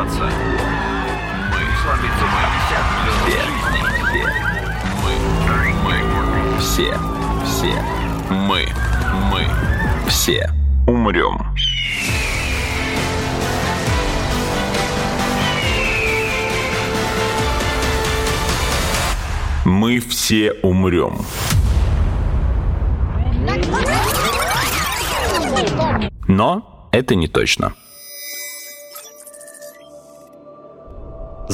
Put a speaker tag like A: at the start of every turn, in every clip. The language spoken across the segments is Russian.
A: развиваться. Мы сломиться мы 50 миллионов жизней. Мы, мы, все, все, мы, мы, все умрем. Мы все умрем. Но это не точно.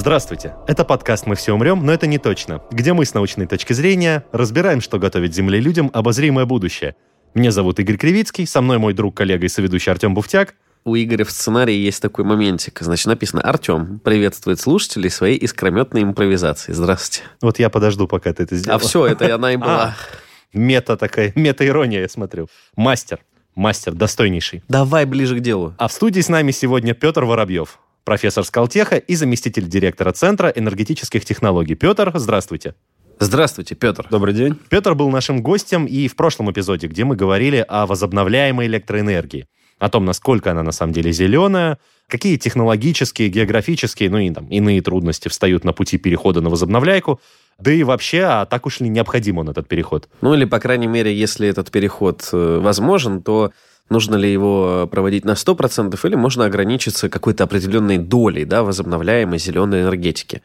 B: Здравствуйте. Это подкаст «Мы все умрем, но это не точно», где мы с научной точки зрения разбираем, что готовит Земле людям обозримое будущее. Меня зовут Игорь Кривицкий, со мной мой друг, коллега и соведущий Артем Буфтяк.
C: У Игоря в сценарии есть такой моментик. Значит, написано «Артем приветствует слушателей своей искрометной импровизации». Здравствуйте.
B: Вот я подожду, пока ты это сделаешь.
C: А все, это она и была.
B: А, мета такая, мета-ирония, я смотрю. Мастер, мастер, достойнейший.
C: Давай ближе к делу.
B: А в студии с нами сегодня Петр Воробьев, профессор Скалтеха и заместитель директора Центра энергетических технологий. Петр, здравствуйте.
C: Здравствуйте, Петр.
D: Добрый день.
B: Петр был нашим гостем и в прошлом эпизоде, где мы говорили о возобновляемой электроэнергии, о том, насколько она на самом деле зеленая, какие технологические, географические, ну и там иные трудности встают на пути перехода на возобновляйку, да и вообще, а так уж ли необходим он, этот переход?
C: Ну или, по крайней мере, если этот переход э, возможен, то нужно ли его проводить на 100% или можно ограничиться какой-то определенной долей да, возобновляемой зеленой энергетики.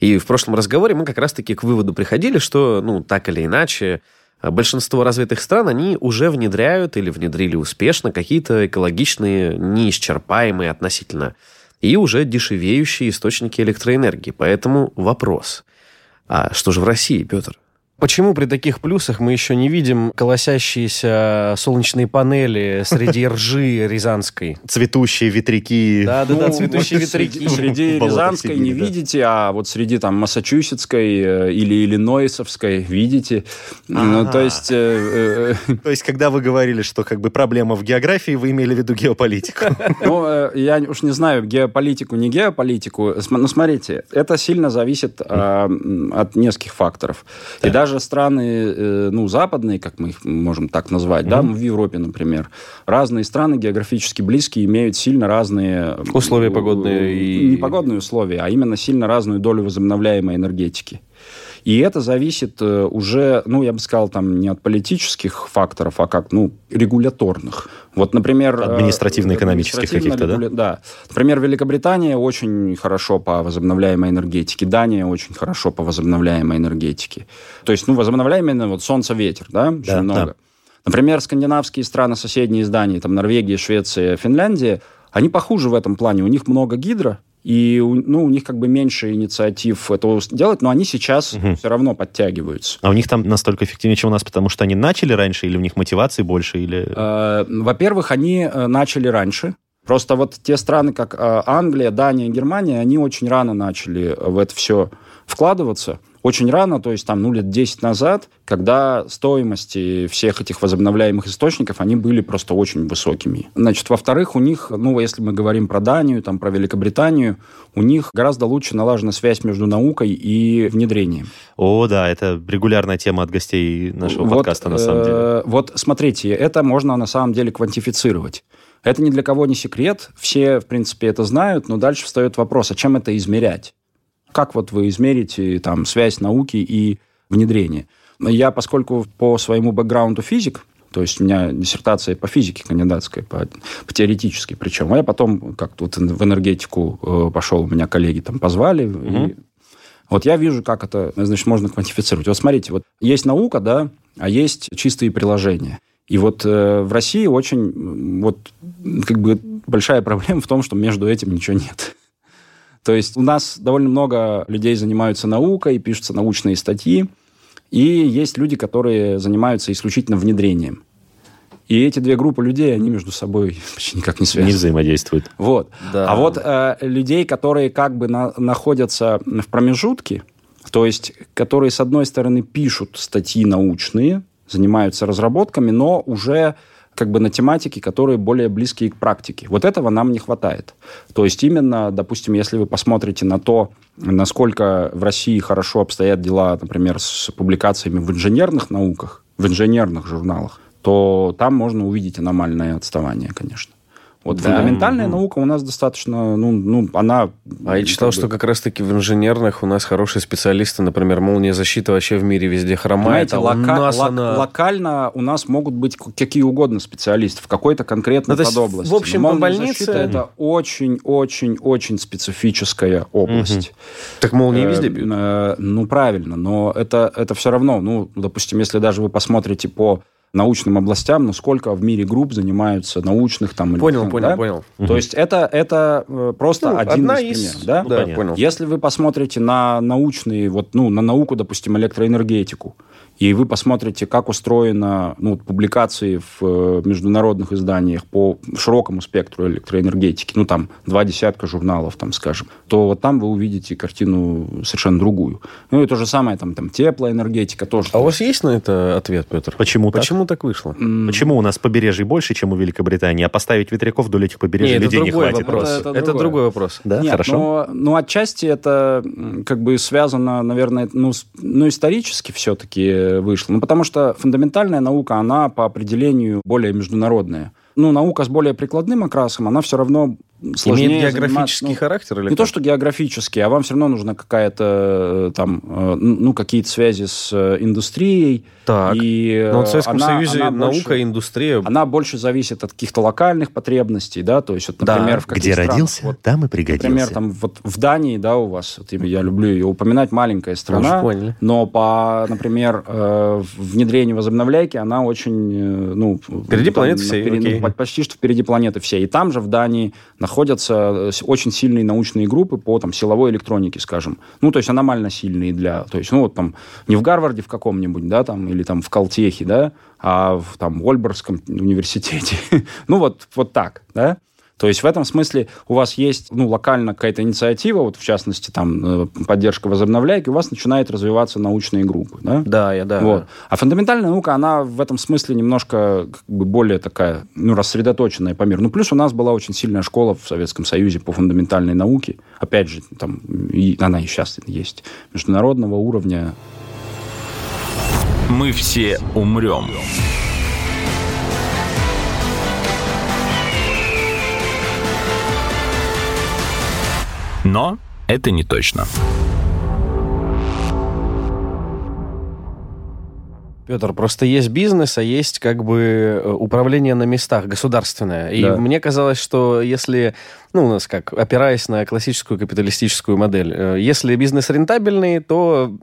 C: И в прошлом разговоре мы как раз-таки к выводу приходили, что, ну, так или иначе, большинство развитых стран, они уже внедряют или внедрили успешно какие-то экологичные, неисчерпаемые относительно, и уже дешевеющие источники электроэнергии. Поэтому вопрос. А что же в России, Петр? Почему при таких плюсах мы еще не видим колосящиеся солнечные панели среди ржи рязанской?
B: Цветущие ветряки.
C: Да-да-да,
D: Ну,
C: цветущие
D: вот
C: ветряки.
D: Среди Рязанской не
B: сидели, да.
D: видите, а вот среди там Массачусетской э, или Иллинойсовской видите. Ну, то есть... э, э,
B: То есть, когда вы говорили, что как бы проблема в географии, вы имели в виду геополитику.
D: Ну, э, я уж не знаю, геополитику, не геополитику. См- Ну, смотрите, это сильно зависит м, от нескольких факторов. И даже страны, э, ну, западные, как мы их можем так назвать, да, ну, в Европе, например, разные страны географически близкие имеют сильно разные...
C: Условия погодные и-
D: Не погодные условия, а именно сильно разную долю возобновляемой энергетики. И это зависит э, уже, ну, я бы сказал, там не от политических факторов, а как, ну, регуляторных. Вот, например... э,
B: Административно-экономических каких-то, да?
D: регуля- да? Например, Великобритания очень хорошо по возобновляемой энергетике, Дания очень хорошо по возобновляемой энергетике. То есть, ну, возобновляемая, вот солнце, ветер, да, очень
B: Да,
D: много.
B: да.
D: Например, скандинавские страны, соседние с Данией, там Норвегия, Швеция, Финляндия, они похуже в этом плане. У них много гидро, и ну, у них как бы меньше инициатив этого делать, но они сейчас все равно подтягиваются.
B: А у них там настолько эффективнее, чем у нас, потому что они начали раньше, или у них мотивации больше, или...
D: Э, Во-первых, они э, начали раньше. Просто вот те страны, как э, Англия, Дания, Германия, они очень рано начали в это все вкладываться. Очень рано, то есть там, ну, лет 10 назад, когда стоимости всех этих возобновляемых источников, они были просто очень высокими. Значит, во-вторых, у них, ну, если мы говорим про Данию, там, про Великобританию, у них гораздо лучше налажена связь между наукой и внедрением.
B: О, да, это регулярная тема от гостей нашего
D: Вот,
B: подкаста, на самом деле.
D: э, Вот смотрите, это можно на самом деле квантифицировать. Это ни для кого не секрет, все, в принципе, это знают, но дальше встает вопрос, а чем это измерять? Как вот вы измерите там связь науки и внедрения? Я, поскольку по своему бэкграунду физик, то есть у меня диссертация по физике кандидатская, по, по теоретической причем. А я потом как-то вот в энергетику э, пошел, меня коллеги там позвали. и вот я вижу, как это, значит, можно квантифицировать. Вот смотрите, вот есть наука, да, а есть чистые приложения. И вот э, в России очень вот как бы большая проблема в том, что между этим ничего нет. То есть у нас довольно много людей занимаются наукой, пишутся научные статьи, и есть люди, которые занимаются исключительно внедрением. И эти две группы людей, они между собой почти никак не связаны.
B: Не взаимодействуют.
D: Вот.
C: Да.
D: А вот э, людей, которые как бы на- находятся в промежутке, то есть которые, с одной стороны, пишут статьи научные, занимаются разработками, но уже как бы на тематике, которые более близкие к практике. Вот этого нам не хватает. То есть именно, допустим, если вы посмотрите на то, насколько в России хорошо обстоят дела, например, с публикациями в инженерных науках, в инженерных журналах, то там можно увидеть аномальное отставание, конечно. Вот
C: Да.
D: фундаментальная
C: Мгм.
D: наука у нас достаточно, ну, ну она...
C: А я читал,
D: как бы-
C: что как раз-таки в инженерных у нас хорошие специалисты, например, молния защиты вообще в мире везде хромает,
D: Понимаете,
C: а у
D: лока-
C: нас
D: лок-
C: она-
D: локально у нас могут быть какие угодно специалисты в какой-то конкретной
C: Ну,
D: подобласти.
C: в общем, по больнице-
D: это очень-очень-очень специфическая область.
C: Так молнии
D: Э,
C: везде бьют.
D: э, Ну, правильно, но это, это все равно, ну, допустим, если даже вы посмотрите по научным областям, ну, сколько в мире групп занимаются научных там... или
C: Понял,
D: там,
C: понял,
D: да?
C: понял.
D: То есть это, это э, просто
C: Ну,
D: один
C: одна
D: из
C: из...
D: примеров, да?
C: Ну, да, понял.
D: Если вы посмотрите на научные, вот, ну, на науку, допустим, электроэнергетику, и вы посмотрите, как устроена ну, публикации в э, международных изданиях по широкому спектру электроэнергетики, ну, там, два десятка журналов, там, скажем, то вот там вы увидите картину совершенно другую. Ну, и то же самое, там, там теплоэнергетика тоже.
C: А у вас есть на это ответ, Петр?
B: Почему так?
C: Почему так вышло?
D: М,
B: Почему у нас побережий больше, чем у Великобритании, а поставить ветряков вдоль этих побережий
C: Нет, это
B: людей не хватит?
C: вопрос.
D: Это-
C: Это,
D: это
C: другой вопрос.
B: Да,
D: Нет,
B: хорошо.
D: Но, но отчасти это как бы связано, наверное, ну, с- ну исторически все-таки вышло. Ну, потому что фундаментальная наука, она по определению более международная. Ну, наука с более прикладным окрасом, она все равно сложнее
C: Имеет географический
D: ну,
C: характер или
D: не то,
C: как?
D: что географически, а вам все равно нужна какая-то э, там, э, ну, какие-то связи с э, индустрией.
C: Так.
D: И
C: Но вот в Советском
D: она-
C: Союзе
D: она
C: наука,
D: больше-
C: индустрия...
D: она больше зависит от каких-то локальных потребностей, да, то есть, вот,
C: Да.
D: например, в каких
B: Где
D: странах,
B: родился,
D: вот,
B: там и пригодился.
D: Например, там вот в Дании, да, у вас, вот я люблю ее упоминать, маленькая страна, но по, например, э, внедрению возобновляйки она очень, э, ну...
C: Впереди
D: там,
C: планеты всей,
D: впереди-
C: окей.
D: ну, почти что впереди планеты всей. И там же в Дании находятся э, очень сильные научные группы по там силовой электронике, скажем. Ну, то есть аномально сильные для... То есть, ну, вот там не в Гарварде в каком-нибудь, да, там, или там в Калтехе, да, а в там Ольборгском университете. ну, вот, вот так, да. То есть в этом смысле у вас есть ну, локально какая-то инициатива, вот в частности там э, поддержка возобновляйки, у вас начинает развиваться научные группы. Да?
C: Да, я да.
D: Вот. А фундаментальная наука, она в этом смысле немножко как бы более такая, ну, рассредоточенная по миру. Ну, плюс у нас была очень сильная школа в Советском Союзе по фундаментальной науке. Опять же, там, и она и сейчас есть. Международного уровня.
A: Мы все умрем. Но это не точно.
C: Петр, просто есть бизнес, а есть как бы э, управление на местах, государственное. И
D: Да.
C: мне казалось, что если, ну, у нас как, опираясь на классическую капиталистическую модель, э, если бизнес рентабельный, то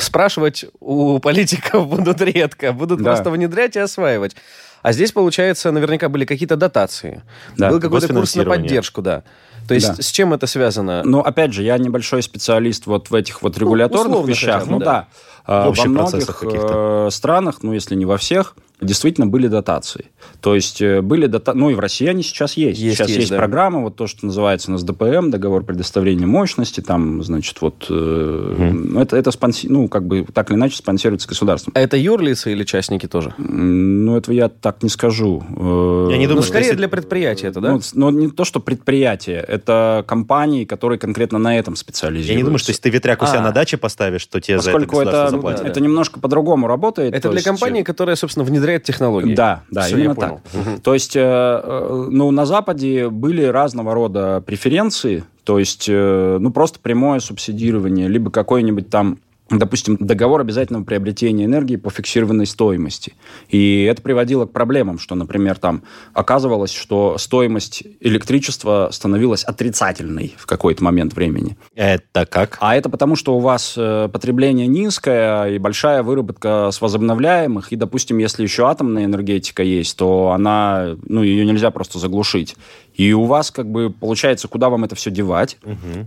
C: спрашивать у политиков будут редко, будут
D: Да.
C: просто внедрять и осваивать. А здесь, получается, наверняка были какие-то дотации.
D: Да,
C: Был какой-то курс на поддержку, да. То есть
D: Да.
C: с чем это связано?
D: Но, опять же, я небольшой специалист вот в этих вот регуляторных
C: условно
D: вещах.
C: хотя бы,
D: ну
C: да.
D: да. А,
B: В общих
D: во
B: процессах
D: многих
B: каких-то.
D: э, странах, ну, если не во всех, действительно были дотации. То есть э, были дота... Ну, и в России они сейчас есть.
C: Есть,
D: сейчас
C: есть,
D: есть,
C: да.
D: программа, вот то, что называется у нас ДПМ, договор предоставления мощности, там, значит, вот... э, Это, это спонси... ну, как бы так или иначе спонсируется государством.
C: А это юрлицы или частники тоже?
D: Ну, этого я так не скажу. Э,
B: Я не
C: Ну,
B: думаю, что
C: скорее
B: если-
C: для предприятия это, да?
D: Ну, но не то, что предприятие, это компании, которые конкретно на этом специализируются.
B: Я не думаю, что если ты ветряк у себя
C: А.
B: на даче поставишь, то тебе за это
D: Поскольку
B: государство
D: это,
B: заплатит.
D: это немножко по-другому работает.
C: Это
D: то
C: для
D: есть,
C: компании, которая, собственно, внедряет технологии.
D: Да, да,
C: Всё,
D: именно так. То есть, э, э, ну, на Западе были разного рода преференции, то есть, э, ну, просто прямое субсидирование, либо какой-нибудь там допустим, договор обязательного приобретения энергии по фиксированной стоимости. И это приводило к проблемам, что, например, там оказывалось, что стоимость электричества становилась отрицательной в какой-то момент времени.
B: Это как?
D: А это потому, что у вас э, потребление низкое и большая выработка с возобновляемых. И, допустим, если еще атомная энергетика есть, то она, ну, ее нельзя просто заглушить. И у вас, как бы, получается, куда вам это все девать?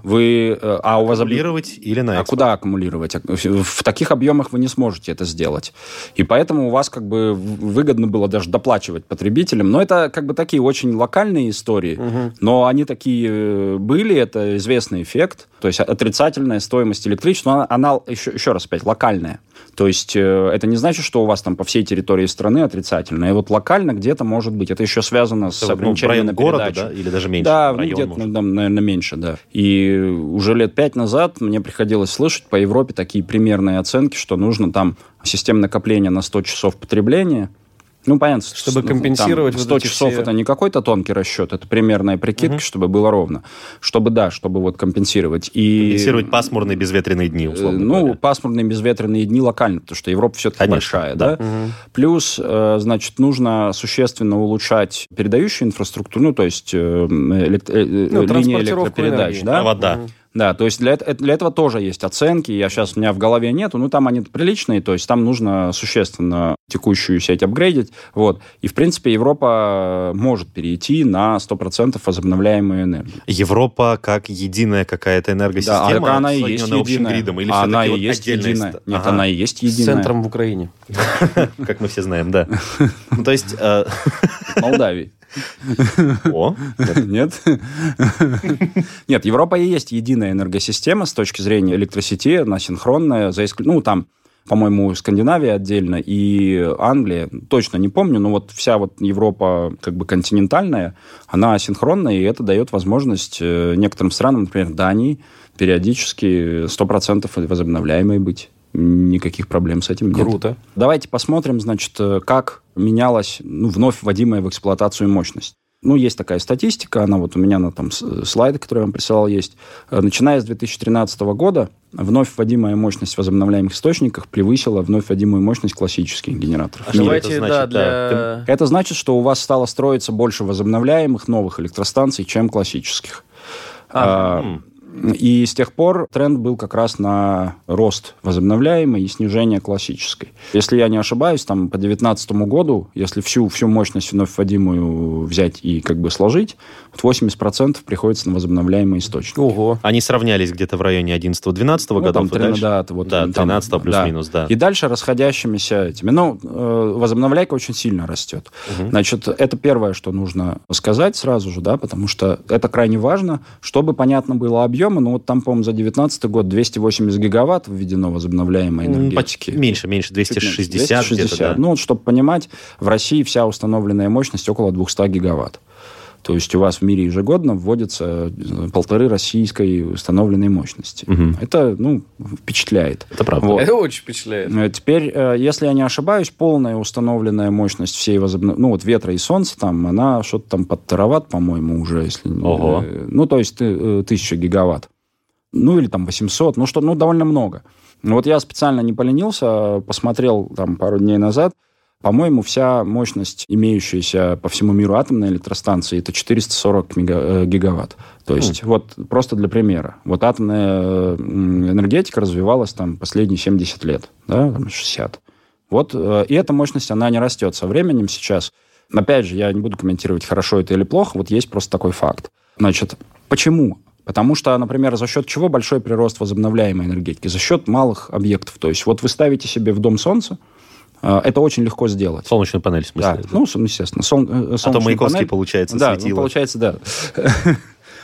D: Вы, э, а у вас...
B: Аккумулировать или на
D: А
B: экспорт?
D: куда аккумулировать? В таких объемах вы не сможете это сделать. И поэтому у вас как бы выгодно было даже доплачивать потребителям. Но это как бы такие очень локальные истории. Но они такие э, были, это известный эффект. То есть отрицательная стоимость электричества, она, она еще, еще раз опять, локальная. То есть э, это не значит, что у вас там по всей территории страны отрицательная. И вот локально где-то может быть. Это еще связано с
B: Ну, в
D: ограничением на
B: города, да? Или даже меньше?
D: Да, ну, где-то, ну, наверное, меньше, да. И уже лет пять назад мне приходилось слышать по Европе такие примерные оценки, что нужно там система накопления на 100 часов потребления, Ну, понятно.
C: Чтобы
D: с-
C: компенсировать
D: там,
C: вот
D: 100
C: эти
D: часов
C: все-
D: это не какой-то тонкий расчет, это примерная прикидка, чтобы было ровно. Чтобы, да, чтобы вот компенсировать. И,
B: Компенсировать пасмурные безветренные дни,
D: э,
B: условно
D: Ну,
B: говоря.
D: пасмурные безветренные дни локально, потому что Европа все-таки
B: Конечно,
D: большая,
B: да.
D: да? Плюс, э, значит, нужно существенно улучшать передающую инфраструктуру, ну, то есть э, элект- э, э,
C: Ну,
D: линии электропередач,
C: энергии.
D: да?
B: Провода.
D: Да, то есть для, для этого тоже есть оценки. Я сейчас у меня в голове нету, ну там они приличные, то есть там нужно существенно текущую сеть апгрейдить. Вот. И, в принципе, Европа может перейти на 100% возобновляемую энергию.
B: Европа как единая какая-то
D: Да,
B: энергосистема,
D: а так она и есть единая.
B: гридом, или
D: А она и
B: вот
D: есть единая.
B: ста-
D: Нет,
B: Ага.
D: она и есть
C: С
D: единая.
C: центром в Украине.
B: как мы все знаем, да. Ну, то есть... э,
D: Молдавии.
B: О,
D: Нет? Нет, Европа и есть единая энергосистема с точки зрения электросети, она синхронная, за иск- ну, там, по-моему, Скандинавия отдельно и Англия, точно не помню, но вот вся вот Европа как бы континентальная, она синхронная, и это дает возможность э, некоторым странам, например, Дании, периодически 100% возобновляемой быть. Никаких проблем с этим нет.
C: Круто.
D: Давайте посмотрим, значит, э, как менялась ну, вновь вводимая в эксплуатацию мощность. Ну, есть такая статистика, она вот у меня на там с- слайды, которые я вам присылал, есть. Э, Начиная с 2013 года вновь вводимая мощность возобновляемых источников превысила вновь вводимую мощность классических генераторов.
B: А
D: в
B: давайте-
C: Давайте,
B: значит,
C: да, для...
D: Это значит, что у вас стало строиться больше возобновляемых новых электростанций, чем классических.
C: Ага.
D: А, И с тех пор тренд был как раз на рост возобновляемой и снижение классической. Если я не ошибаюсь, там по 2019 году, если всю, всю мощность вновь вводимую взять и как бы сложить, вот 80% приходится на возобновляемые источники.
C: Ого.
B: Они сравнялись где-то в районе 11-12
D: Ну,
B: годов.
D: там,
B: и
D: трен-
B: дальше-
D: да, вот,
B: да,
D: там,
B: 13
D: да.
B: плюс-минус, да.
D: И дальше расходящимися этими. Ну, э, возобновляйка очень сильно растет. Значит, это первое, что нужно сказать сразу же, да, потому что это крайне важно, чтобы понятно было объемы. Ну, вот там, по-моему, за 2019 год 280 гигаватт введено возобновляемой энергетики.
B: Меньше, меньше,
D: Чуть меньше,
B: 260 где-то, да.
D: Ну, вот, чтобы понимать, в России вся установленная мощность около 200 гигаватт. То есть у вас в мире ежегодно вводится э, полторы российской установленной мощности.
B: Мгм.
D: Это, ну, впечатляет.
B: Это правда.
D: Вот.
C: Это очень впечатляет.
D: Э, Теперь, э, если я не ошибаюсь, полная установленная мощность всей возобнов... ну вот ветра и солнца там, она что-то там под тераватт, по-моему, уже, если
B: Ого.
D: ну то есть э, тысяча гигаватт, ну или там 800, ну что, ну довольно много. Ну, Вот я специально не поленился, посмотрел там пару дней назад, по-моему, вся мощность, имеющаяся по всему миру атомной электростанции, это 440 мега- э, гигаватт. То есть, вот просто для примера. Вот атомная энергетика развивалась там последние 70 лет, да, там 60. Вот, э, и эта мощность, она не растет со временем сейчас. Опять же, я не буду комментировать, хорошо это или плохо, вот есть просто такой факт. Значит, почему? Потому что, например, за счет чего большой прирост возобновляемой энергетики? За счет малых объектов. То есть вот вы ставите себе в дом солнце, это очень легко сделать.
B: Солнечную панель, в смысле.
D: Да, ну, с- естественно. Сол, э,
B: а то Маяковский,
D: панель.
B: получается,
D: Да, ну,
B: светило.
D: получается, да.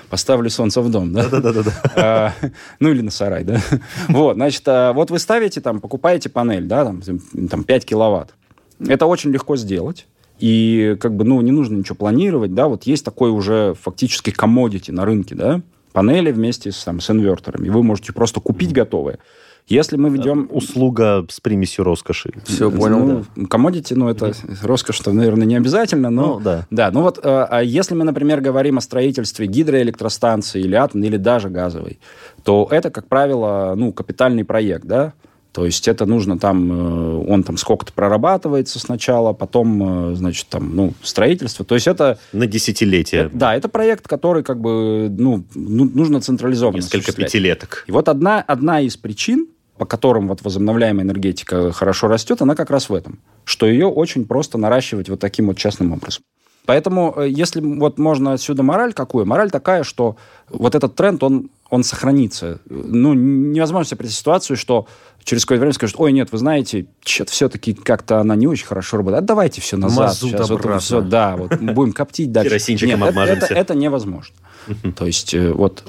D: Поставлю солнце в дом, да?
B: Да-да-да.
D: А, Ну, или на сарай, да? Вот, значит, а, вот вы ставите, там, покупаете панель, да, там, там 5 киловатт. Это очень легко сделать. И, как бы, ну, не нужно ничего планировать, да, вот есть такой уже фактически комодити на рынке, да, панели вместе с, там, с инверторами. Вы можете просто купить готовые. Если мы ведем...
B: Услуга с примесью роскоши.
C: Все, понял.
D: Ну, комодити, ну, это роскошь-то, наверное, не обязательно, но...
B: Ну, да.
D: Да, ну вот, э, а если мы, например, говорим о строительстве гидроэлектростанции или атомной, или даже газовой, то это, как правило, ну, капитальный проект, да? То есть это нужно там, э, он там сколько-то прорабатывается сначала, потом, э, значит, там, ну, строительство. То есть это,
B: На десятилетие.
D: да, это проект, который как бы, ну, ну, нужно централизованно
B: Несколько
D: осуществлять.
B: пятилеток.
D: И вот одна, одна из причин, по которым вот возобновляемая энергетика хорошо растет, она как раз в этом, что ее очень просто наращивать вот таким вот частным образом. Поэтому, э, если вот можно отсюда мораль какую? Мораль такая, что вот этот тренд, он, он сохранится. Ну, невозможно себе представить ситуацию, что через какое-то время скажут, ой, нет, вы знаете, что-то все-таки как-то она не очень хорошо работает. Отдавайте все назад.
C: Мазут
D: Сейчас вот
C: обратно.
D: всё, да, вот будем коптить дальше.
B: Керосинчиком
D: Нет,
B: обмажемся.
D: это, это невозможно. То есть э, вот,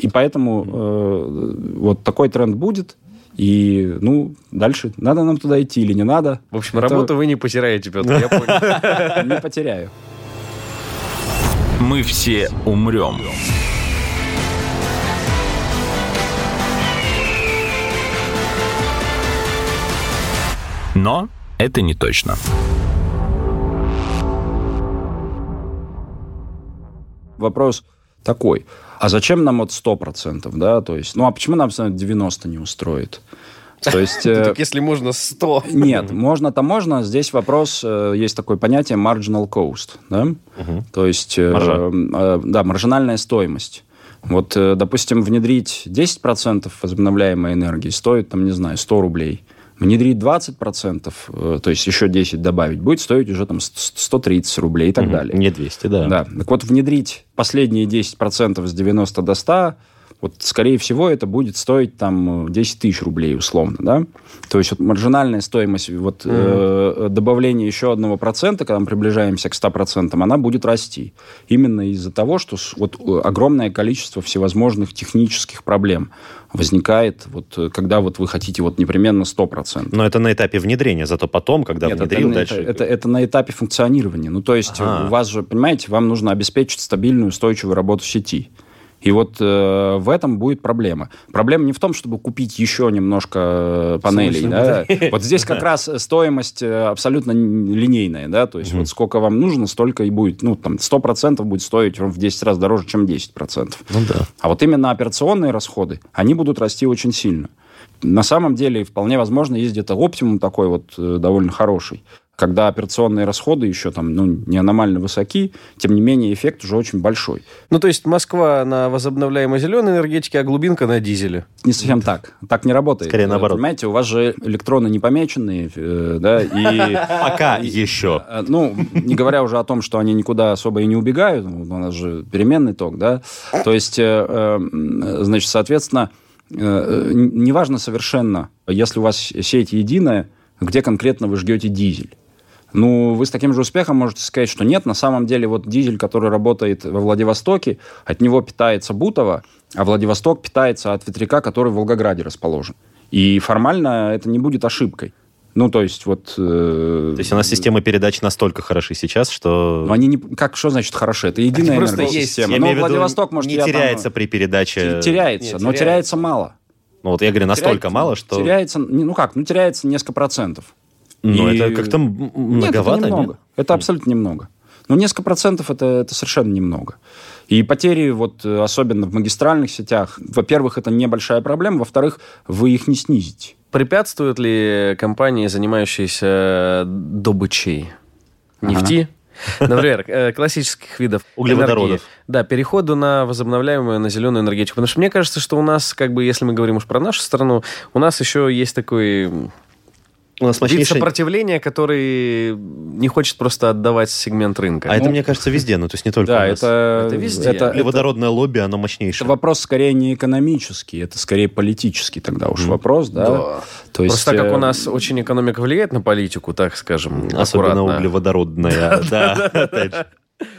D: и поэтому э, вот такой тренд будет, и, ну, дальше, надо нам туда идти или не надо.
C: В общем,
D: это...
C: работу вы не потеряете, Петр, я понял.
D: Не потеряю.
A: Мы все умрем. Но это не точно.
D: Вопрос такой. А зачем нам вот 100%, да? То есть, ну, а почему нам 90 не устроит? То есть... Э,
C: Так если можно 100.
D: Нет, можно-то можно. Здесь вопрос, э, есть такое понятие marginal cost, да? То есть, э,
B: Маржа.
D: да, маржинальная стоимость. Вот, допустим, внедрить 10% возобновляемой энергии стоит, там, не знаю, 100 рублей. Внедрить 20%, э, то есть еще 10 добавить, будет стоить уже там 130 рублей и так
B: Мгм.
D: далее.
B: Не 200, да.
D: Да. Так вот, внедрить последние 10% с 90 до 100, вот, скорее всего, это будет стоить там э, 10 тысяч рублей условно, да? То есть вот маржинальная стоимость вот, э, добавления еще одного процента, когда мы приближаемся к 100%, она будет расти. Именно из-за того, что вот э, огромное количество всевозможных технических проблем возникает, вот, э, когда вот вы хотите вот непременно 100%.
B: Но это на этапе внедрения, зато потом, когда
D: Нет,
B: внедрил,
D: это,
B: дальше...
D: это, это- это на этапе функционирования. Ну, то есть
B: Ага.
D: у вас же, понимаете, вам нужно обеспечить стабильную, устойчивую работу сети. И вот э, в этом будет проблема. Проблема не в том, чтобы купить еще немножко э, панелей. Да? Вот здесь как раз стоимость э, абсолютно линейная. Да? То есть вот сколько вам нужно, столько и будет. Ну, там 100% будет стоить в 10 раз дороже, чем 10%.
B: Ну да.
D: А вот именно операционные расходы, они будут расти очень сильно. На самом деле, вполне возможно, есть где-то оптимум такой вот э, довольно хороший, когда операционные расходы еще там, ну, не аномально высоки, тем не менее эффект уже очень большой.
C: Ну, то есть Москва на возобновляемой зеленой энергетике, а глубинка на дизеле.
D: Не совсем так. Так не работает.
B: Скорее наоборот.
D: Понимаете, у вас же электроны не помеченные, э, да, и...
B: Пока еще.
D: Э, Ну, не говоря уже о том, что они никуда особо и не убегают, ну, у нас же переменный ток, да. То есть, э, э, значит, соответственно, э, э, неважно совершенно, если у вас сеть единая, где конкретно вы жгете дизель. Ну, вы с таким же успехом можете сказать, что нет, на самом деле вот дизель, который работает во Владивостоке, от него питается Бутово, а Владивосток питается от ветряка, который в Волгограде расположен. И формально это не будет ошибкой. Ну, то есть вот... э,
B: То есть у нас системы передач настолько хороши сейчас, что...
D: но они не... Как, что значит хороши? Это единая
C: просто
D: энергосистема.
B: Я
D: Но
B: имею в виду,
D: Владивосток, может,
B: не
D: я там-
B: теряется при передаче...
D: Теряется,
C: Нет,
D: но
C: теряется.
D: теряется мало.
B: Ну вот я говорю, настолько
D: Теряется-
B: мало, что...
D: Теряется, не- ну как, ну теряется несколько процентов.
B: Ну
D: И-
B: это как-то м-
D: Нет,
B: многовато,
D: это немного.
B: нет?
D: Это абсолютно немного. Но несколько процентов это, это совершенно немного. И потери, вот, э, особенно в магистральных сетях, во-первых, это небольшая проблема, во-вторых, вы их не снизите.
C: Препятствуют ли компании, занимающиеся добычей нефти, например, э, классических видов
B: Углеводородов.
C: энергии, да, переходу на возобновляемую, на зеленую энергетику? Потому что мне кажется, что у нас, как бы, если мы говорим уж про нашу страну, у нас еще есть такой
B: У нас
C: вид сопротивления, который не хочет просто отдавать сегмент рынка.
B: А это,
D: Ну,
B: мне кажется, везде, ну то есть не только
D: Да,
B: у нас.
D: это,
C: Это везде.
D: Это, это-
B: Углеводородное лобби, оно
D: это
B: мощнейшее.
D: вопрос скорее не экономический, это скорее политический тогда уж вопрос, да.
C: Да.
D: То есть,
C: Просто как
D: э,
C: у нас очень экономика влияет на политику, так скажем,
B: Особенно
C: аккуратно.
B: углеводородная, да, опять же.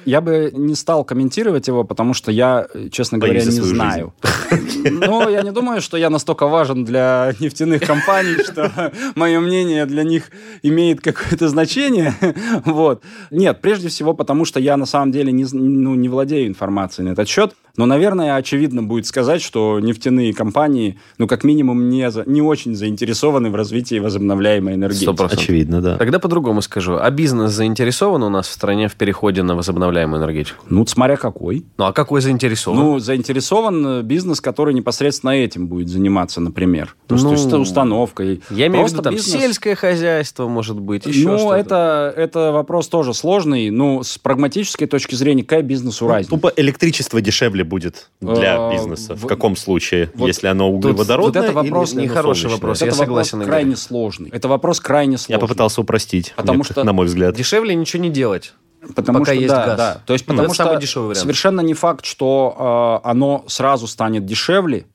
D: Я бы не стал комментировать его, потому что я, э, честно говоря, не
B: свою
D: Но я не думаю, что я настолько важен для нефтяных компаний, что мое мнение для них имеет какое-то значение. Вот. Нет, прежде всего потому, что я на самом деле не, ну, не владею информацией на этот счет. Но, наверное, очевидно будет сказать, что нефтяные компании, ну, как минимум, не, за- не очень заинтересованы в развитии возобновляемой энергетики.
C: Сто процентов.
B: Очевидно, да.
C: Тогда по-другому скажу. А бизнес заинтересован у нас в стране в переходе на возобновляемую энергетику?
D: Ну, смотря какой.
C: Ну, а какой заинтересован?
D: Ну, заинтересован бизнес, который непосредственно этим будет заниматься, например. То
C: Ну,
D: то есть установкой.
C: Я имею в виду там
D: бизнес-
C: сельское хозяйство, может быть, еще
D: ну,
C: что-то.
D: это, это вопрос тоже сложный. Ну, с прагматической точки зрения, какая бизнесу
B: Ну,
D: разница?
B: Тупо электричество дешевле будет для
D: А,
B: бизнеса. В
D: в-
B: каком случае?
D: вот
B: Если оно
D: вот
B: углеводородное
D: это вопрос-
B: или
C: нехороший вопрос.
D: это
C: я
D: вопрос
C: согласен, Игорь.
D: крайне сложный. Это вопрос крайне сложный.
B: Я попытался упростить,
D: Потому
B: мне-
D: что-
B: на мой взгляд.
C: Дешевле ничего не делать.
D: Потому
C: пока
D: что,
C: есть
D: да,
C: газ.
D: да. То есть, потому
C: это
D: что
C: самый дешевый вариант.
D: совершенно не факт, что э, оно сразу станет дешевле.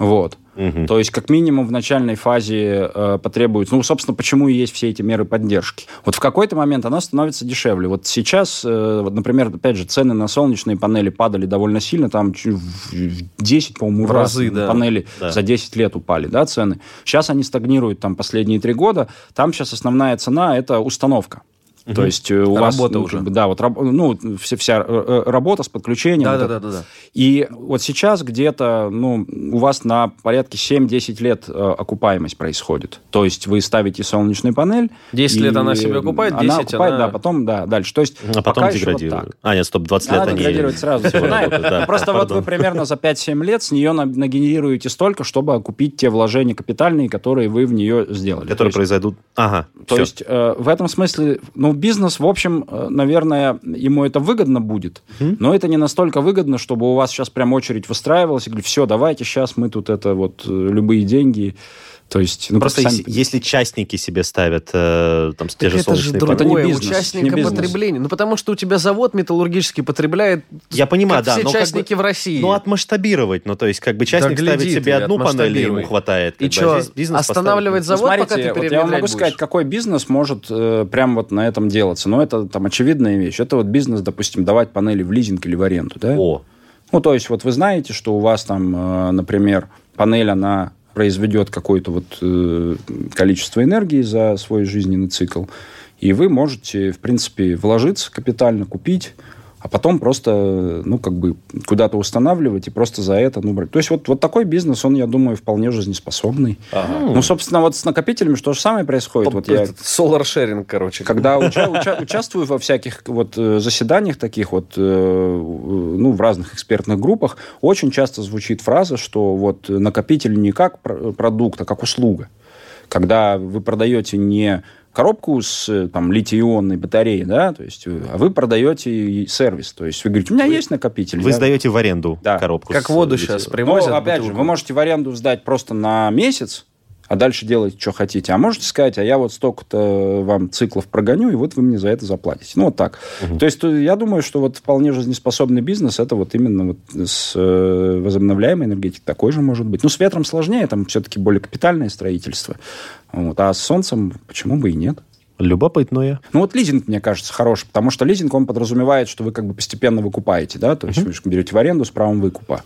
D: Вот.
B: Мгм.
D: То есть, как минимум, в начальной фазе э, потребуется... Ну, собственно, почему и есть все эти меры поддержки. Вот в какой-то момент она становится дешевле. Вот сейчас, э, вот, например, опять же, цены на солнечные панели падали довольно сильно. Там в в 10, по-моему,
C: В
D: раз
C: разы, да.
D: панели
B: Да.
D: за 10 лет упали, да, цены. Сейчас они стагнируют там последние три года. Там сейчас основная цена – это установка. То есть э, у вас...
C: Работа
D: ну,
C: уже.
D: как бы, Да, вот ну, вся, вся э, э, работа с подключением.
C: Да,
D: вот
C: да, да, да, да.
D: И вот сейчас где-то, ну, у вас на порядке 7-10 лет э, окупаемость происходит. То есть вы ставите солнечную панель.
C: 10
D: и
C: лет она себя окупает,
D: она
C: 10
D: окупает,
C: она-
D: да, потом, да, дальше. То есть
B: А потом
D: вот
B: деградирует.
D: так.
B: а, нет, стоп, 20 лет
D: Она
B: они...
D: деградирует сразу. Просто вот вы примерно за 5-7 лет с нее на- нагенерируете столько, чтобы окупить те вложения капитальные, которые вы в нее сделали.
B: Которые произойдут... Ага,
D: то есть в этом смысле, ну, бизнес, в общем, э, наверное, ему это выгодно будет, но это не настолько выгодно, чтобы у вас сейчас прям очередь выстраивалась и говорит, все, давайте сейчас мы тут это вот э, любые деньги. То есть, ну,
B: Просто
D: сами
B: если, если частники себе ставят э, там, те
C: Так
B: же
C: это же
B: солнечные
D: Это не
C: другое,
D: бизнес,
C: участника
D: не
C: потребления. Ну, потому что у тебя завод металлургический потребляет
B: Я понимаю,
C: как
B: да,
C: все
B: но как бы-
C: частники в России.
B: Ну, отмасштабировать. Ну, то есть, как бы частник
C: Да
B: ставит себе одну панель, и ему хватает.
C: И
B: а бизнес
C: останавливать
B: поставит-
C: завод,
D: Ну,
C: пока ты
D: смотрите, вот я вам могу
C: будешь?
D: сказать, какой бизнес может э, прям вот на этом делаться. Но это там очевидная вещь. Это вот бизнес, допустим, давать панели в лизинг или в аренду, да?
B: О,
D: Ну, то есть, вот вы знаете, что у вас там, э, например, панель, она произведет какое-то вот э, количество энергии за свой жизненный цикл, и вы можете, в принципе, вложиться капитально, купить, а потом просто, ну, как бы куда-то устанавливать и просто за это, ну, брать. То есть вот, вот такой бизнес, он, я думаю, вполне жизнеспособный. Ну, собственно, вот с накопителями что же самое происходит. Вот я
C: Solar sharing, короче.
D: когда уча- уча- участвую во всяких вот э, заседаниях таких вот, э, ну, в разных экспертных группах, очень часто звучит фраза, что вот накопитель не как про- продукт, а как услуга. Когда вы продаете не коробку с э, там, литий-ионной батареей, да, то есть, э, а вы продаете сервис. То есть вы говорите, у меня есть накопитель.
B: вы
D: я-
B: сдаете в аренду
D: Да.
B: коробку.
C: Как
B: с
C: воду сейчас привозят.
D: Ну, опять же, вы можете в аренду сдать просто на месяц, а дальше делайте, что хотите. А можете сказать, а я вот столько-то вам циклов прогоню, и вот вы мне за это заплатите. Ну, вот так. То есть, э, я думаю, что вот вполне жизнеспособный бизнес, это вот именно вот с э, возобновляемой энергетикой такой же может быть. Ну, с ветром сложнее, там все-таки более капитальное строительство. Вот. А с солнцем почему бы и нет?
B: Любопытное.
D: Ну, вот лизинг, мне кажется, хороший, потому что лизинг, он подразумевает, что вы как бы постепенно выкупаете, да, то есть вы же берете в аренду с правом выкупа.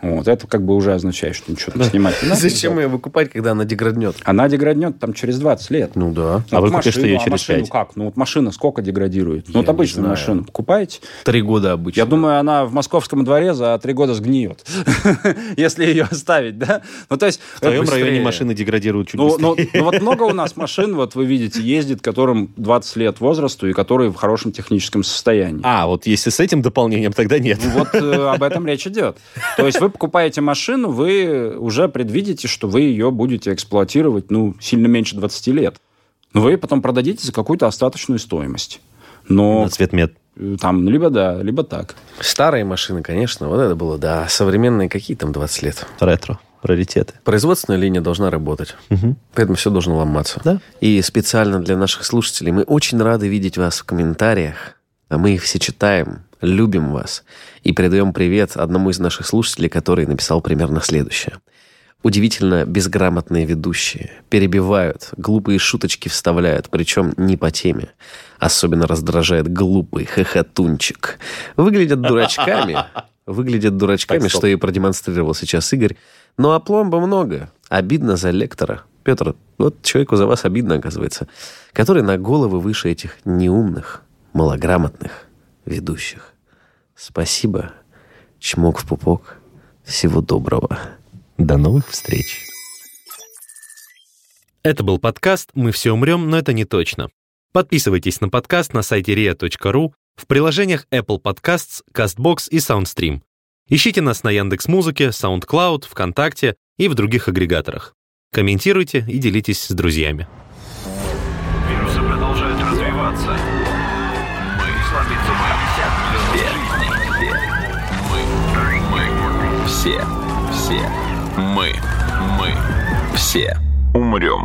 D: Вот, это как бы уже означает, что ничего там снимать не надо.
C: Зачем ее выкупать, когда она деграднет?
D: Она деграднет там через 20 лет.
C: Ну да.
B: А вы
D: Вот
B: купишь ее
D: а
B: через
D: машину
B: пять.
D: как? Ну, вот машина сколько деградирует? Ну, вот обычную машину покупаете.
C: Три года обычно.
D: Я думаю, она в московском дворе за три года сгниет, если ее оставить, да? Ну, то есть...
B: В твоем
C: быстрее.
B: районе машины деградируют чуть
D: Ну, ну,
B: быстрее.
D: ну, вот много у нас машин, вот вы видите, ездит, которым 20 лет возрасту и которые в хорошем техническом состоянии.
B: А, вот если с этим дополнением, тогда нет.
D: Ну, Вот э, об этом речь идет. То есть вы покупаете машину, вы уже предвидите, что вы ее будете эксплуатировать, ну, сильно меньше 20 лет. Но вы потом продадите за какую-то остаточную стоимость. Но
B: На цвет мед.
D: э, там либо да, либо так.
C: Старые машины, конечно, вот это было, да. Современные какие там 20 лет?
B: Ретро. Раритеты.
C: Производственная линия должна работать. Поэтому все должно ломаться.
B: Да.
C: И специально для наших слушателей мы очень рады видеть вас в комментариях. А мы их все читаем, любим вас. И передаем привет одному из наших слушателей, который написал примерно следующее. Удивительно безграмотные ведущие. Перебивают, глупые шуточки вставляют, причем не по теме. Особенно раздражает глупый хохотунчик. Выглядят дурачками. Выглядят дурачками,
B: Так,
C: что и продемонстрировал сейчас Игорь. Но опломба много. Обидно за лектора. Петр, вот человеку за вас обидно, оказывается. Который на головы выше этих неумных, малограмотных ведущих. Спасибо. Чмок в пупок. Всего доброго.
B: До новых встреч.
A: Это был подкаст «Мы все умрем, но это не точно». Подписывайтесь на подкаст на сайте ria.ru, в приложениях Apple Podcasts, CastBox и SoundStream. Ищите нас на Яндекс.Музыке, SoundCloud, ВКонтакте и в других агрегаторах. Комментируйте и делитесь с друзьями.
E: Вирусы продолжают развиваться. Мы сломиться мы. Все. Мы. Мы. Все. Все. Мы. Мы. Все. Умрем.